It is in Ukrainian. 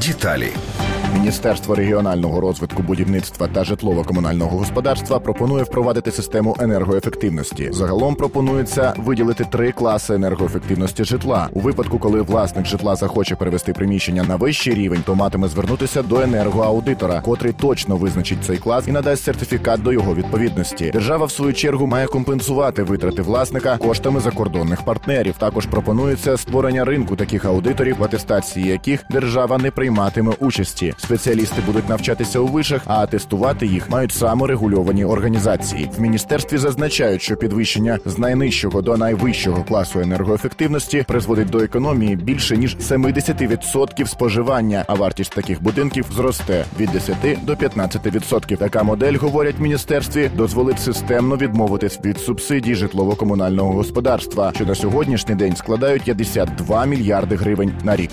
Деталі. Міністерство регіонального розвитку будівництва та житлово-комунального господарства пропонує впровадити систему енергоефективності. Загалом пропонується виділити три класи енергоефективності житла. У випадку, коли власник житла захоче перевести приміщення на вищий рівень, то матиме звернутися до енергоаудитора, котрий точно визначить цей клас і надасть сертифікат до його відповідності. Держава, в свою чергу, має компенсувати витрати власника коштами закордонних партнерів. Також пропонується створення ринку таких аудиторів, в атестації яких держава не прийматиме участі. Спеціалісти будуть навчатися у вишах, а тестувати їх мають саморегульовані організації. В міністерстві зазначають, що підвищення з найнижчого до найвищого класу енергоефективності призводить до економії більше ніж 70% споживання, а вартість таких будинків зросте від 10 до 15%. Така модель, говорять в міністерстві, дозволить системно відмовитись від субсидій житлово-комунального господарства, що на сьогоднішній день складають 52 мільярди гривень на рік.